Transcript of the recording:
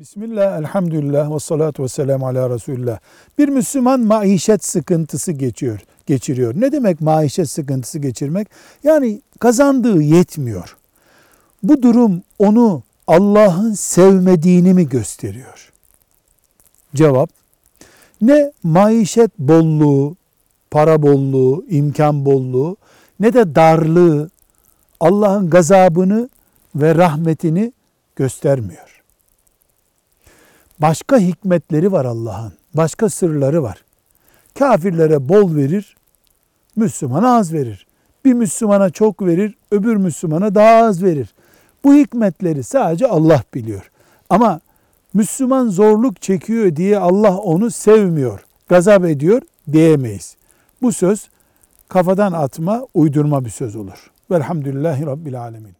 Bismillah, elhamdülillah ve salatu ve selamu ala Resulullah. Bir Müslüman maişet sıkıntısı geçiyor, geçiriyor. Ne demek maişet sıkıntısı geçirmek? Yani kazandığı yetmiyor. Bu durum onu Allah'ın sevmediğini mi gösteriyor? Cevap, ne maişet bolluğu, para bolluğu, imkan bolluğu ne de darlığı Allah'ın gazabını ve rahmetini göstermiyor. Başka hikmetleri var Allah'ın. Başka sırları var. Kafirlere bol verir, Müslümana az verir. Bir Müslümana çok verir, öbür Müslümana daha az verir. Bu hikmetleri sadece Allah biliyor. Ama Müslüman zorluk çekiyor diye Allah onu sevmiyor, gazap ediyor diyemeyiz. Bu söz kafadan atma, uydurma bir söz olur. Velhamdülillahi Rabbil Alemin.